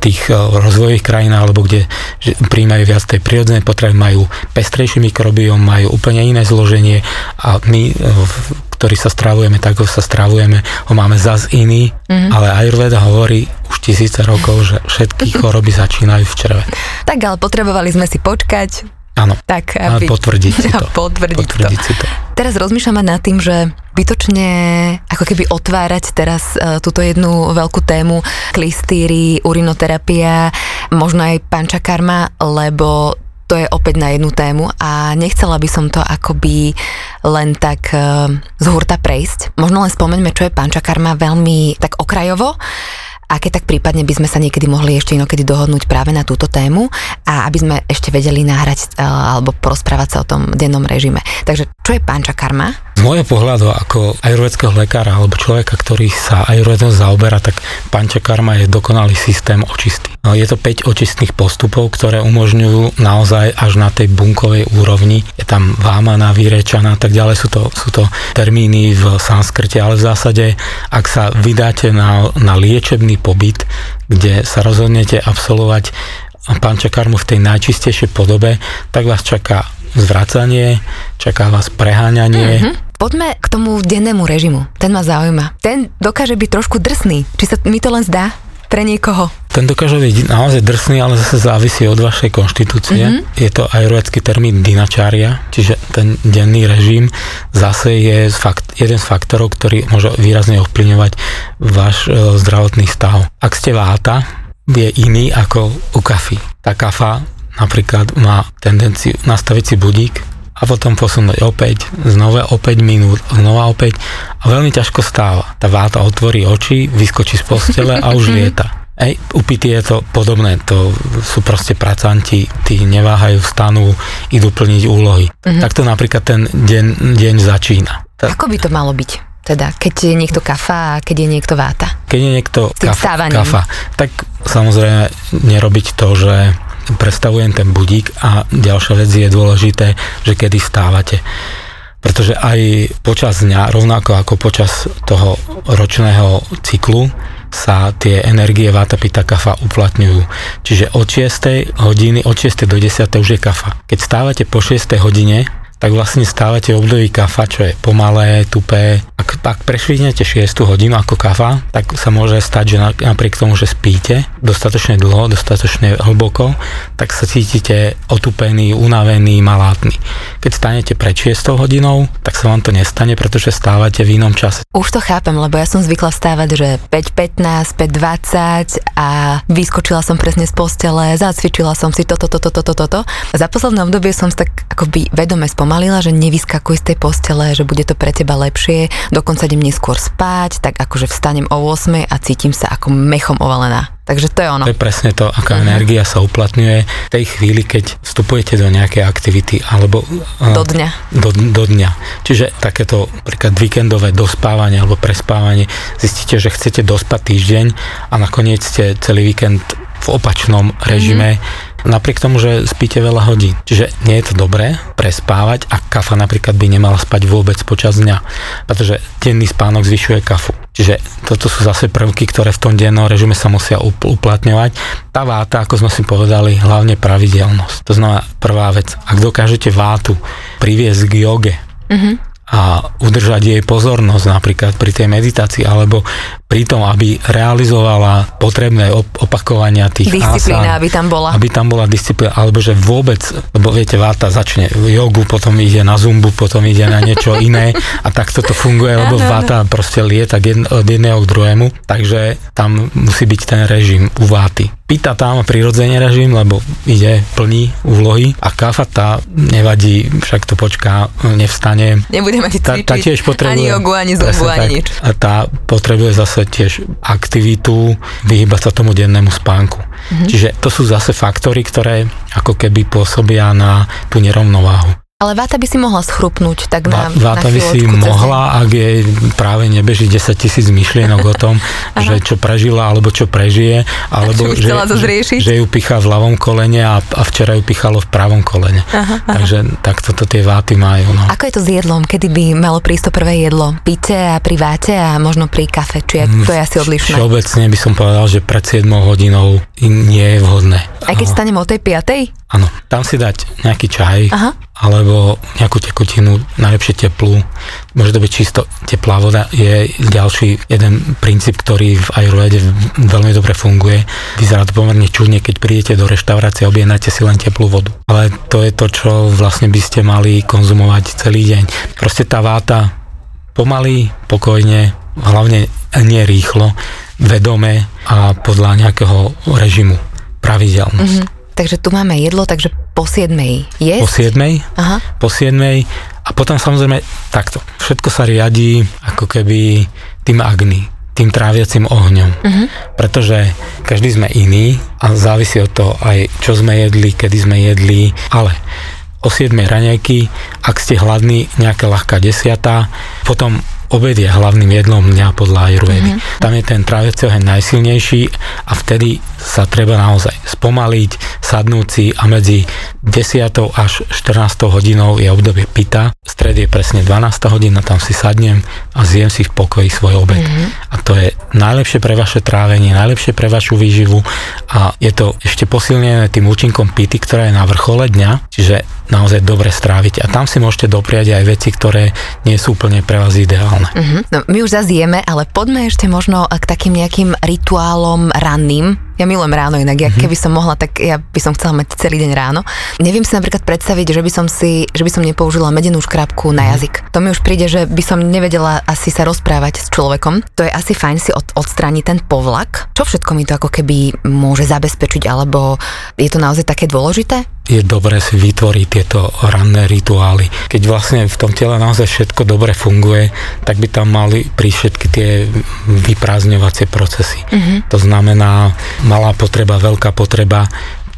tých eh, rozvojových krajinách alebo kde príjmajú viac tej prírodzenej potravy, majú pestrejší mikrobióm, majú úplne iné zloženie a my, eh, ktorí sa stravujeme tak, ako sa stravujeme, ho máme zas iný, mm-hmm. ale Ayurveda hovorí už tisíce rokov, že všetky [LAUGHS] choroby začínajú v čreve. Tak ale potrebovali sme si počkať, Áno. Tak, aby... Potvrdiť si [LAUGHS] to. potvrdiť, potvrdiť to. Si to. Teraz rozmýšľame nad tým, že bytočne ako keby otvárať teraz uh, túto jednu veľkú tému klistýry, urinoterapia, možno aj pančakarma, lebo to je opäť na jednu tému a nechcela by som to akoby len tak uh, z hurta prejsť. Možno len spomeňme, čo je pančakarma veľmi tak okrajovo a keď tak prípadne by sme sa niekedy mohli ešte inokedy dohodnúť práve na túto tému a aby sme ešte vedeli nahrať e, alebo porozprávať sa o tom dennom režime. Takže čo je panča karma? Z môjho pohľadu ako ajurvedského lekára alebo človeka, ktorý sa ajurvedom zaoberá, tak panča karma je dokonalý systém očistý. No, je to 5 očistných postupov, ktoré umožňujú naozaj až na tej bunkovej úrovni. Je tam vámana, vyrečaná a tak ďalej. Sú to, sú to termíny v sanskrte, ale v zásade, ak sa vydáte na, na liečebný pobyt, kde sa rozhodnete absolvovať pančakarmu v tej najčistejšej podobe, tak vás čaká zvracanie, čaká vás preháňanie, mm-hmm Poďme k tomu dennému režimu. Ten ma zaujíma. Ten dokáže byť trošku drsný. Či sa mi to len zdá? Pre niekoho. Ten dokáže byť naozaj drsný, ale zase závisí od vašej konštitúcie. Mm-hmm. Je to ajurvedský termín dinačária, čiže ten denný režim zase je fakt, jeden z faktorov, ktorý môže výrazne ovplyvňovať váš e, zdravotný stav. Ak ste váta, je iný ako u kafy. Tá kafa napríklad má tendenciu nastaviť si budík, a potom posunúť opäť, znova o 5 minút, znova opäť a veľmi ťažko stáva. Tá váta otvorí oči, vyskočí z postele a už [LAUGHS] lieta. Ej, u pity je to podobné, to sú proste pracanti, tí neváhajú, vstanú, idú plniť úlohy. Mm-hmm. Takto napríklad ten deň, deň začína. Tak. Ako by to malo byť? Teda, keď je niekto kafa a keď je niekto váta? Keď je niekto kafa, kafa, tak samozrejme nerobiť to, že predstavujem ten budík a ďalšia vec je dôležité, že kedy stávate pretože aj počas dňa, rovnako ako počas toho ročného cyklu, sa tie energie Vata Pita Kafa uplatňujú. Čiže od 6. hodiny, od 6. do 10. už je kafa. Keď stávate po 6. hodine, tak vlastne stávate období kafa, čo je pomalé, tupé. Ak, ak prešvihnete 6 hodinu ako kafa, tak sa môže stať, že napriek tomu, že spíte dostatočne dlho, dostatočne hlboko, tak sa cítite otupený, unavený, malátny. Keď stanete pred 6 hodinou, tak sa vám to nestane, pretože stávate v inom čase. Už to chápem, lebo ja som zvykla stávať, že 5.15, 5.20 a vyskočila som presne z postele, zacvičila som si toto, toto, toto, toto. Za posledné obdobie som tak akoby vedome spomalila, že nevyskakuj z tej postele, že bude to pre teba lepšie, dokonca idem neskôr spať, tak akože vstanem o 8 a cítim sa ako mechom ovalená. Takže to je ono. To je presne to, aká uh-huh. energia sa uplatňuje v tej chvíli, keď vstupujete do nejakej aktivity alebo... Do dňa. Do, do dňa. Čiže takéto napríklad víkendové dospávanie alebo prespávanie, zistíte, že chcete dospať týždeň a nakoniec ste celý víkend v opačnom režime, mm-hmm napriek tomu, že spíte veľa hodín. Čiže nie je to dobré prespávať a kafa napríklad by nemala spať vôbec počas dňa, pretože denný spánok zvyšuje kafu. Čiže toto sú zase prvky, ktoré v tom dennom režime sa musia uplatňovať. Tá váta, ako sme si povedali, hlavne pravidelnosť. To znamená prvá vec, ak dokážete vátu priviesť k joge, mm-hmm a udržať jej pozornosť napríklad pri tej meditácii alebo pri tom, aby realizovala potrebné opakovania tých Disciplína, asán, aby tam bola. Aby tam bola disciplína, alebo že vôbec, lebo viete, Váta začne jogu, potom ide na zumbu, potom ide na niečo [LAUGHS] iné a takto to funguje, lebo Váta proste lieta od jedného k druhému, takže tam musí byť ten režim u Váty. Pita tam prirodzene režim, lebo ide, plní úlohy a kafa tá nevadí, však to počká, nevstane. Nebudeme ti cvičiť, tá, tá tiež potrebuje, ani jogu, ani zumbu, ani nič. A tá potrebuje zase tiež aktivitu, vyhybať sa tomu dennému spánku. Mm-hmm. Čiže to sú zase faktory, ktoré ako keby pôsobia na tú nerovnováhu. Ale váta by si mohla schrupnúť tak na, Váta na by si mohla, ak jej práve nebeží 10 tisíc myšlienok o tom, [LAUGHS] že čo prežila alebo čo prežije, alebo že, že, že ju pichá v ľavom kolene a, a včera ju pichalo v pravom kolene. Aha, aha. Takže tak toto tie váty majú. No. Ako je to s jedlom? Kedy by malo prísť to prvé jedlo? Pite a pri váte a možno pri kafe? Či je, to je asi odlišné? Všeobecne by som povedal, že pred 7 hodinou nie je vhodné. Aj keď stanem o tej 5? Áno, tam si dať nejaký čaj, Aha. alebo nejakú tekutinu, najlepšie teplú. Môže to byť čisto teplá voda. Je ďalší jeden princíp, ktorý v Ayurvede veľmi dobre funguje. Vyzerá to pomerne čudne, keď prídete do reštaurácie a objednáte si len teplú vodu. Ale to je to, čo vlastne by ste mali konzumovať celý deň. Proste tá váta pomaly, pokojne, hlavne nie rýchlo, vedome a podľa nejakého režimu pravidelnosť. Mm-hmm. Takže tu máme jedlo, takže po 7. je? Po 7. Aha. Po 7. A potom samozrejme takto. Všetko sa riadí ako keby tým agni, tým tráviacim ohňom. Uh-huh. Pretože každý sme iný a závisí od toho aj čo sme jedli, kedy sme jedli, ale o 7 raňajky, ak ste hladní, nejaká ľahká desiatá, potom obed je hlavným jedlom dňa podľa Ayurvedy. Mm-hmm. Tam je ten tráviaci oheň najsilnejší a vtedy sa treba naozaj spomaliť, sadnúť si a medzi 10. až 14. hodinou je obdobie pita. Stred je presne 12. hodina, tam si sadnem a zjem si v pokoji svoj obed. Mm-hmm. A to je najlepšie pre vaše trávenie, najlepšie pre vašu výživu a je to ešte posilnené tým účinkom pity, ktorá je na vrchole dňa, čiže naozaj dobre stráviť. A tam si môžete dopriať aj veci, ktoré nie sú úplne pre vás ideálne. Uh-huh. No, my už zazieme, ale poďme ešte možno k takým nejakým rituálom ranným, ja milujem ráno inak, ja, mm-hmm. keby som mohla, tak ja by som chcela mať celý deň ráno. Neviem si napríklad predstaviť, že by som si, že by som nepoužila medenú škrábku na mhm. jazyk. To mi už príde, že by som nevedela asi sa rozprávať s človekom. To je asi fajn si od, odstrániť ten povlak. Čo všetko mi to ako keby môže zabezpečiť, alebo je to naozaj také dôležité? Je dobré si vytvoriť tieto ranné rituály. Keď vlastne v tom tele naozaj všetko dobre funguje, tak by tam mali pri všetky tie vyprázdňovacie procesy. Uh-huh. To znamená malá potreba, veľká potreba,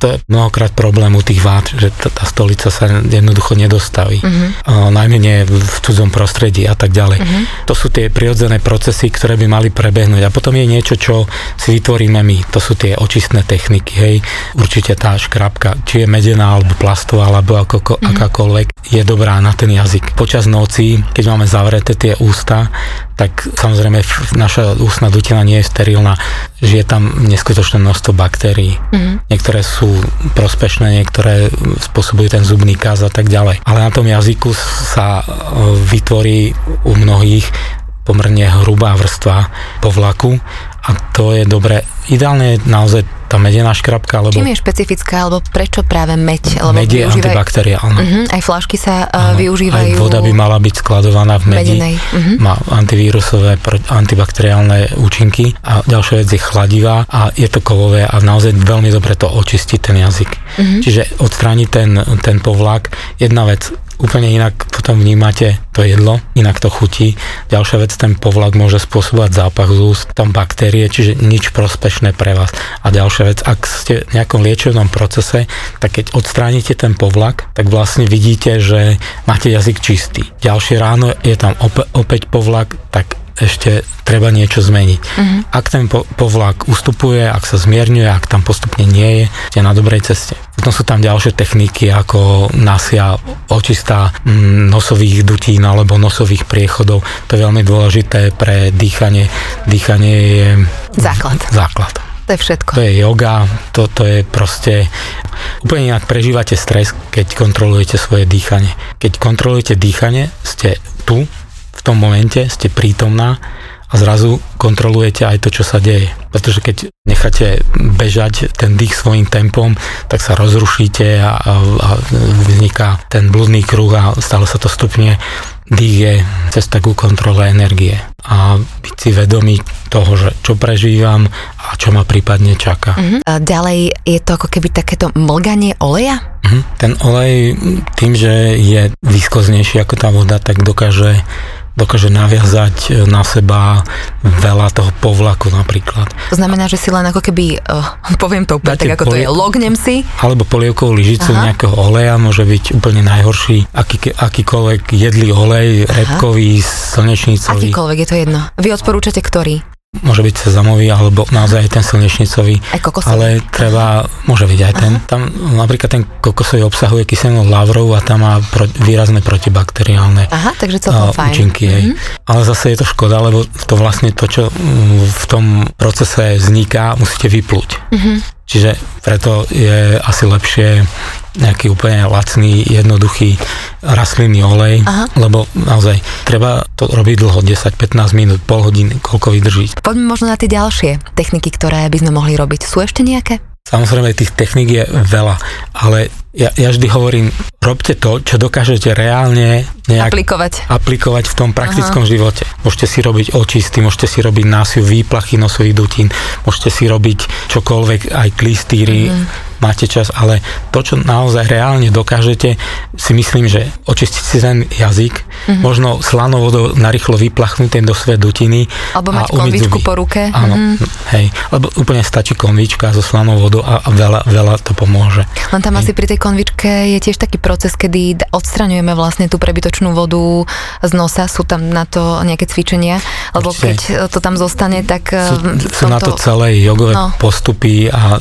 to je mnohokrát problém u tých vád, že tá, tá stolica sa jednoducho nedostaví. Uh-huh. najmä nie v cudzom prostredí a tak ďalej. Uh-huh. To sú tie prirodzené procesy, ktoré by mali prebehnúť. A potom je niečo, čo si vytvoríme my. To sú tie očistné techniky. Hej. Určite tá škrabka, či je medená, alebo plastová, alebo ako, uh-huh. akákoľvek, je dobrá na ten jazyk. Počas noci, keď máme zavreté tie ústa, tak samozrejme naša ústna dutina nie je sterilná, žije tam neskutočné množstvo baktérií. Mm-hmm. Niektoré sú prospešné, niektoré spôsobujú ten zubný kaz a tak ďalej. Ale na tom jazyku sa e, vytvorí u mnohých pomerne hrubá vrstva povlaku a to je dobre. Ideálne je naozaj tá medená škrabka, alebo... Čím je špecifická, alebo prečo práve meď? Lebo med je využívaj... antibakteriálna. Uh-huh, aj flašky sa uh, využívajú... Aj voda by mala byť skladovaná v medi. Uh-huh. Má antivírusové, antibakteriálne účinky a ďalšia vec je chladivá a je to kovové a naozaj veľmi dobre to očistí ten jazyk. Uh-huh. Čiže odstrániť ten, ten povlak. Jedna vec, úplne inak potom vnímate to jedlo, inak to chutí. Ďalšia vec, ten povlak môže spôsobovať zápach z úst, tam baktérie, čiže nič prospešné pre vás. A ďalšia vec, ak ste v nejakom liečebnom procese, tak keď odstránite ten povlak, tak vlastne vidíte, že máte jazyk čistý. Ďalšie ráno je tam opäť povlak, tak ešte treba niečo zmeniť. Uh-huh. Ak ten po- povlak ustupuje, ak sa zmierňuje, ak tam postupne nie je, ste na dobrej ceste. Potom sú tam ďalšie techniky ako nasia, očistá mm, nosových dutín alebo nosových priechodov. To je veľmi dôležité pre dýchanie. Dýchanie je... Základ. Základ. To je všetko. To je yoga, to, to je proste... Úplne inak prežívate stres, keď kontrolujete svoje dýchanie. Keď kontrolujete dýchanie, ste tu, v tom momente ste prítomná a zrazu kontrolujete aj to, čo sa deje. Pretože keď necháte bežať ten dých svojim tempom, tak sa rozrušíte a, a, a vzniká ten blúdny kruh a stále sa to stupne. Dých je cesta ku kontrole energie a byť si vedomý toho, že čo prežívam a čo ma prípadne čaká. Uh-huh. A ďalej je to ako keby takéto mlganie oleja? Uh-huh. Ten olej tým, že je výskoznejší ako tá voda, tak dokáže dokáže naviazať e, na seba veľa toho povlaku napríklad. To znamená, že si len ako keby, uh, [LAUGHS] poviem to úplne tak, ako poli- to je, lognem si. Alebo polievkovú lyžicu Aha. nejakého oleja môže byť úplne najhorší. Aký, akýkoľvek jedlý olej, Aha. repkový, slnečnicový. Akýkoľvek, je to jedno. Vy odporúčate ktorý? Môže byť sezamový alebo naozaj aj ten slnečnicový. Aj kokosový. Ale treba, môže byť aj ten. Aha. Tam napríklad ten kokosový obsahuje kyselinu lavrov a tam má pro, výrazné protibakteriálne Aha, takže celkom fajn. účinky. Mm-hmm. Ale zase je to škoda, lebo to vlastne to, čo v tom procese vzniká, musíte vyplúť. Mm-hmm. Čiže preto je asi lepšie nejaký úplne lacný, jednoduchý rastlinný olej, Aha. lebo naozaj treba to robiť dlho, 10-15 minút, pol hodiny, koľko vydrží. Poďme možno na tie ďalšie techniky, ktoré by sme mohli robiť. Sú ešte nejaké? Samozrejme, tých technik je veľa, ale ja, ja vždy hovorím, robte to, čo dokážete reálne nejak aplikovať, aplikovať v tom praktickom Aha. živote. Môžete si robiť očisty, môžete si robiť násiu výplachy nosových dutín, môžete si robiť čokoľvek, aj klistýry, mm máte čas, ale to, čo naozaj reálne dokážete, si myslím, že očistiť si ten jazyk, mm-hmm. možno slanou vodou narýchlo vyplachnúť ten do svojej dutiny. Alebo mať konvičku po ruke. Áno, mm-hmm. hej, lebo úplne stačí konvička so slanou vodou a, a veľa, veľa to pomôže. Len tam hej. asi pri tej konvičke je tiež taký proces, kedy odstraňujeme vlastne tú prebytočnú vodu z nosa, sú tam na to nejaké cvičenia, lebo keď to tam zostane, tak... Sú, sú tomto... na to celé jogové no. postupy a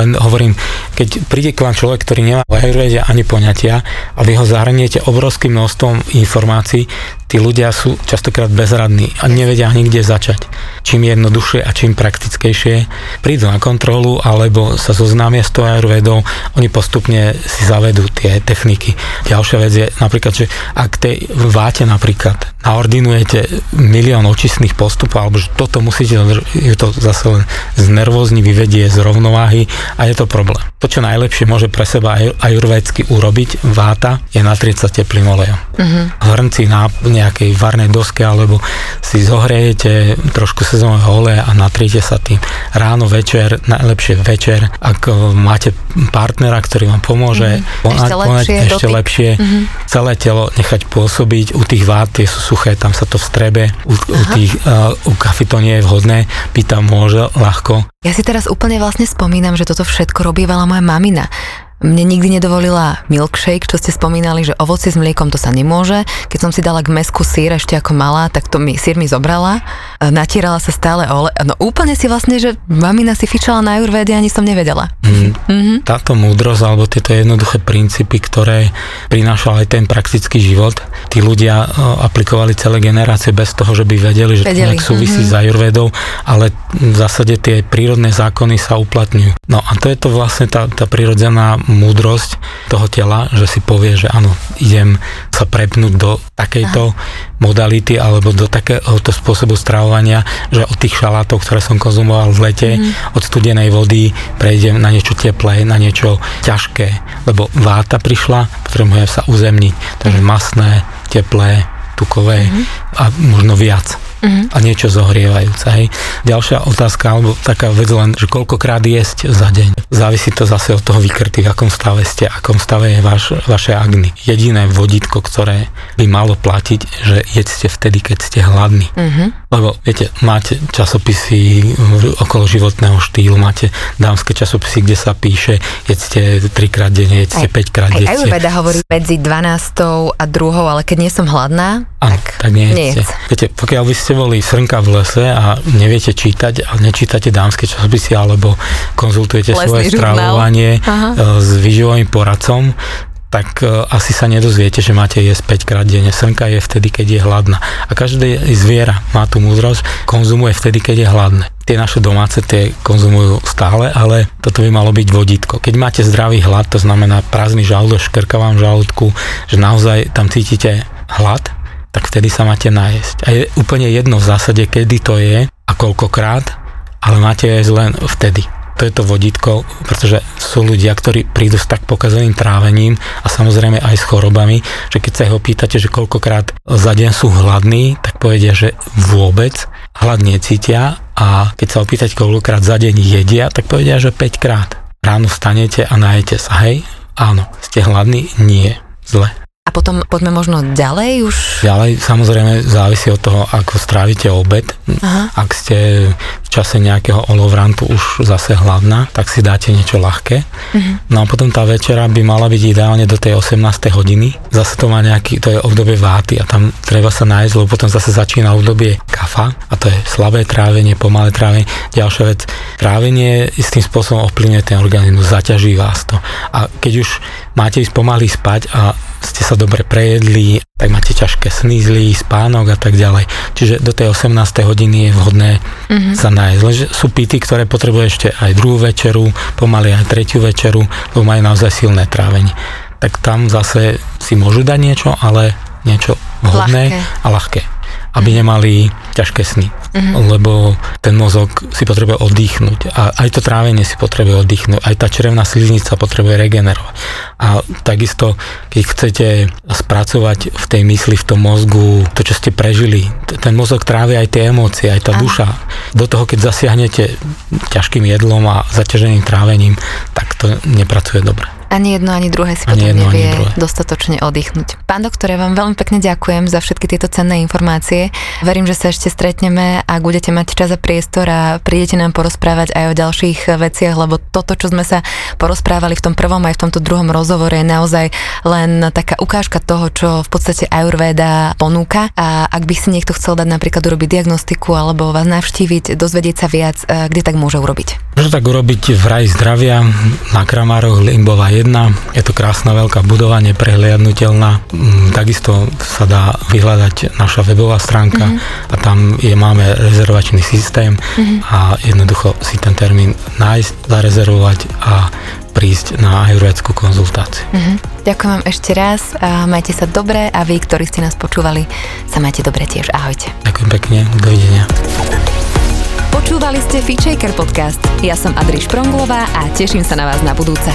len hovorím, keď príde k vám človek, ktorý nemá ajurvede ani poňatia a vy ho zahrniete obrovským množstvom informácií, tí ľudia sú častokrát bezradní a nevedia ani kde začať. Čím jednoduchšie a čím praktickejšie prídu na kontrolu alebo sa zoznámia s tou ajurvedou, oni postupne si zavedú tie techniky. Ďalšia vec je napríklad, že ak tej váte napríklad naordinujete milión očistných postupov, alebo že toto musíte, je to zase len znervózni, vyvedie z rovnováhy a je to problém. To, čo najlepšie môže pre seba ajurvédsky urobiť váta, je natrieť sa teplým olejom. Uh-huh. Hrnci, nejakej varnej doske alebo si zohrejete trošku sezónneho oleja a natriete sa tým ráno, večer, najlepšie večer. Ak máte partnera, ktorý vám pomôže, mm-hmm. ešte lepšie, ešte lepšie mm-hmm. celé telo nechať pôsobiť. U tých vát tie sú suché, tam sa to vstrebe. U, u, tých, uh, u kafy to nie je vhodné, pýta môže ľahko. Ja si teraz úplne vlastne spomínam, že toto všetko robívala moja mamina. Mne nikdy nedovolila milkshake, čo ste spomínali, že ovoci s mliekom to sa nemôže. Keď som si dala k mesku sír ešte ako malá, tak to mi sír mi zobrala. Natierala sa stále ole. No úplne si vlastne, že mamina si fičala na jurvéde, ani som nevedela. Mm. Mm-hmm. Táto múdrosť alebo tieto jednoduché princípy, ktoré prinášal aj ten praktický život, tí ľudia aplikovali celé generácie bez toho, že by vedeli, že vedeli. to nejak súvisí mm-hmm. s ajurvédou, ale v zásade tie prírodné zákony sa uplatňujú. No a to je to vlastne tá, tá prírodzená múdrosť toho tela, že si povie, že áno, idem sa prepnúť do takejto Aha. modality alebo do takéhoto spôsobu stravovania, že od tých šalátov, ktoré som konzumoval v lete, mm. od studenej vody prejdem na niečo teplé, na niečo ťažké, lebo váta prišla, potrebujem sa uzemniť, takže mm. masné, teplé, tukové mm. a možno viac uh-huh. a niečo zohrievajúce. Hej. Ďalšia otázka, alebo taká vec len, že koľkokrát jesť za deň. Závisí to zase od toho vykrty, v akom stave ste, v akom stave je vaš, vaše agny. Jediné vodítko, ktoré by malo platiť, že jedzte vtedy, keď ste hladní. Uh-huh. Lebo viete, máte časopisy okolo životného štýlu, máte dámske časopisy, kde sa píše, jedzte trikrát denne, jedzte 5 krát. Aj Ayurveda hovorí medzi 12 a 2, ale keď nie som hladná, Áno, tak, tak nie jedzte. Viete, pokiaľ by ste boli srnka v lese a neviete čítať a nečítate dámske časopisy alebo konzultujete Lesný svoje stravovanie e, s výživovým poradcom, tak uh, asi sa nedozviete, že máte jesť 5 krát denne. Srnka je vtedy, keď je hladná. A každé zviera má tú múdrosť, konzumuje vtedy, keď je hladné. Tie naše domáce tie konzumujú stále, ale toto by malo byť vodítko. Keď máte zdravý hlad, to znamená prázdny žalúdok, škrka vám žalúdku, že naozaj tam cítite hlad, tak vtedy sa máte nájsť. A je úplne jedno v zásade, kedy to je a koľkokrát, ale máte jesť len vtedy to je to vodítko, pretože sú ľudia, ktorí prídu s tak pokazeným trávením a samozrejme aj s chorobami, že keď sa ho pýtate, že koľkokrát za deň sú hladní, tak povedia, že vôbec hlad necítia a keď sa opýtať, koľkokrát za deň jedia, tak povedia, že 5 krát. Ráno stanete a najete sa, hej? Áno, ste hladní? Nie. Zle. A potom poďme možno ďalej už? Ďalej samozrejme závisí od toho, ako strávite obed. Aha. Ak ste v čase nejakého olovrantu už zase hladná, tak si dáte niečo ľahké. Uh-huh. No a potom tá večera by mala byť ideálne do tej 18. hodiny. Zase to má nejaký, to je obdobie váty a tam treba sa nájsť, lebo potom zase začína obdobie kafa a to je slabé trávenie, pomalé trávenie. Ďalšia vec, trávenie istým spôsobom ovplyvňuje ten organizmus, zaťaží vás to. A keď už máte ísť pomaly spať a ste sa dobre prejedli, tak máte ťažké sny, zlý spánok a tak ďalej. Čiže do tej 18. hodiny je vhodné mm-hmm. sa nájsť. Lenže sú pity, ktoré potrebujú ešte aj druhú večeru, pomaly aj tretiu večeru, lebo majú naozaj silné trávenie. Tak tam zase si môžu dať niečo, ale niečo vhodné ľahké. a ľahké aby nemali ťažké sny, mm-hmm. lebo ten mozog si potrebuje oddychnúť a aj to trávenie si potrebuje oddychnúť, aj tá črevná sliznica potrebuje regenerovať. A takisto, keď chcete spracovať v tej mysli, v tom mozgu to, čo ste prežili, ten mozog trávi aj tie emócie, aj tá Aha. duša. Do toho, keď zasiahnete ťažkým jedlom a zaťaženým trávením, tak to nepracuje dobre. Ani jedno, ani druhé si ani potom jedno, nevie dostatočne oddychnúť. Pán doktor, ja vám veľmi pekne ďakujem za všetky tieto cenné informácie. Verím, že sa ešte stretneme a budete mať čas a priestor a prídete nám porozprávať aj o ďalších veciach, lebo toto, čo sme sa porozprávali v tom prvom aj v tomto druhom rozhovore, je naozaj len taká ukážka toho, čo v podstate Ayurveda ponúka. A ak by si niekto chcel dať napríklad urobiť diagnostiku alebo vás navštíviť, dozvedieť sa viac, eh, kde tak môže urobiť? Môže tak urobiť v Raj zdravia na Kramároch Limbová 1. Je to krásna veľká budova, neprehliadnutelná. Mm, takisto sa dá vyhľadať naša webová stránka mm-hmm. a tam je, máme rezervačný systém mm-hmm. a jednoducho si ten termín nájsť, zarezervovať a prísť na ajurvedskú konzultáciu. Mm-hmm. Ďakujem vám ešte raz, a majte sa dobre a vy, ktorí ste nás počúvali, sa majte dobre tiež. Ahojte. Ďakujem pekne, dovidenia. Počúvali ste Feature podcast. Ja som Adriš Pronglová a teším sa na vás na budúce.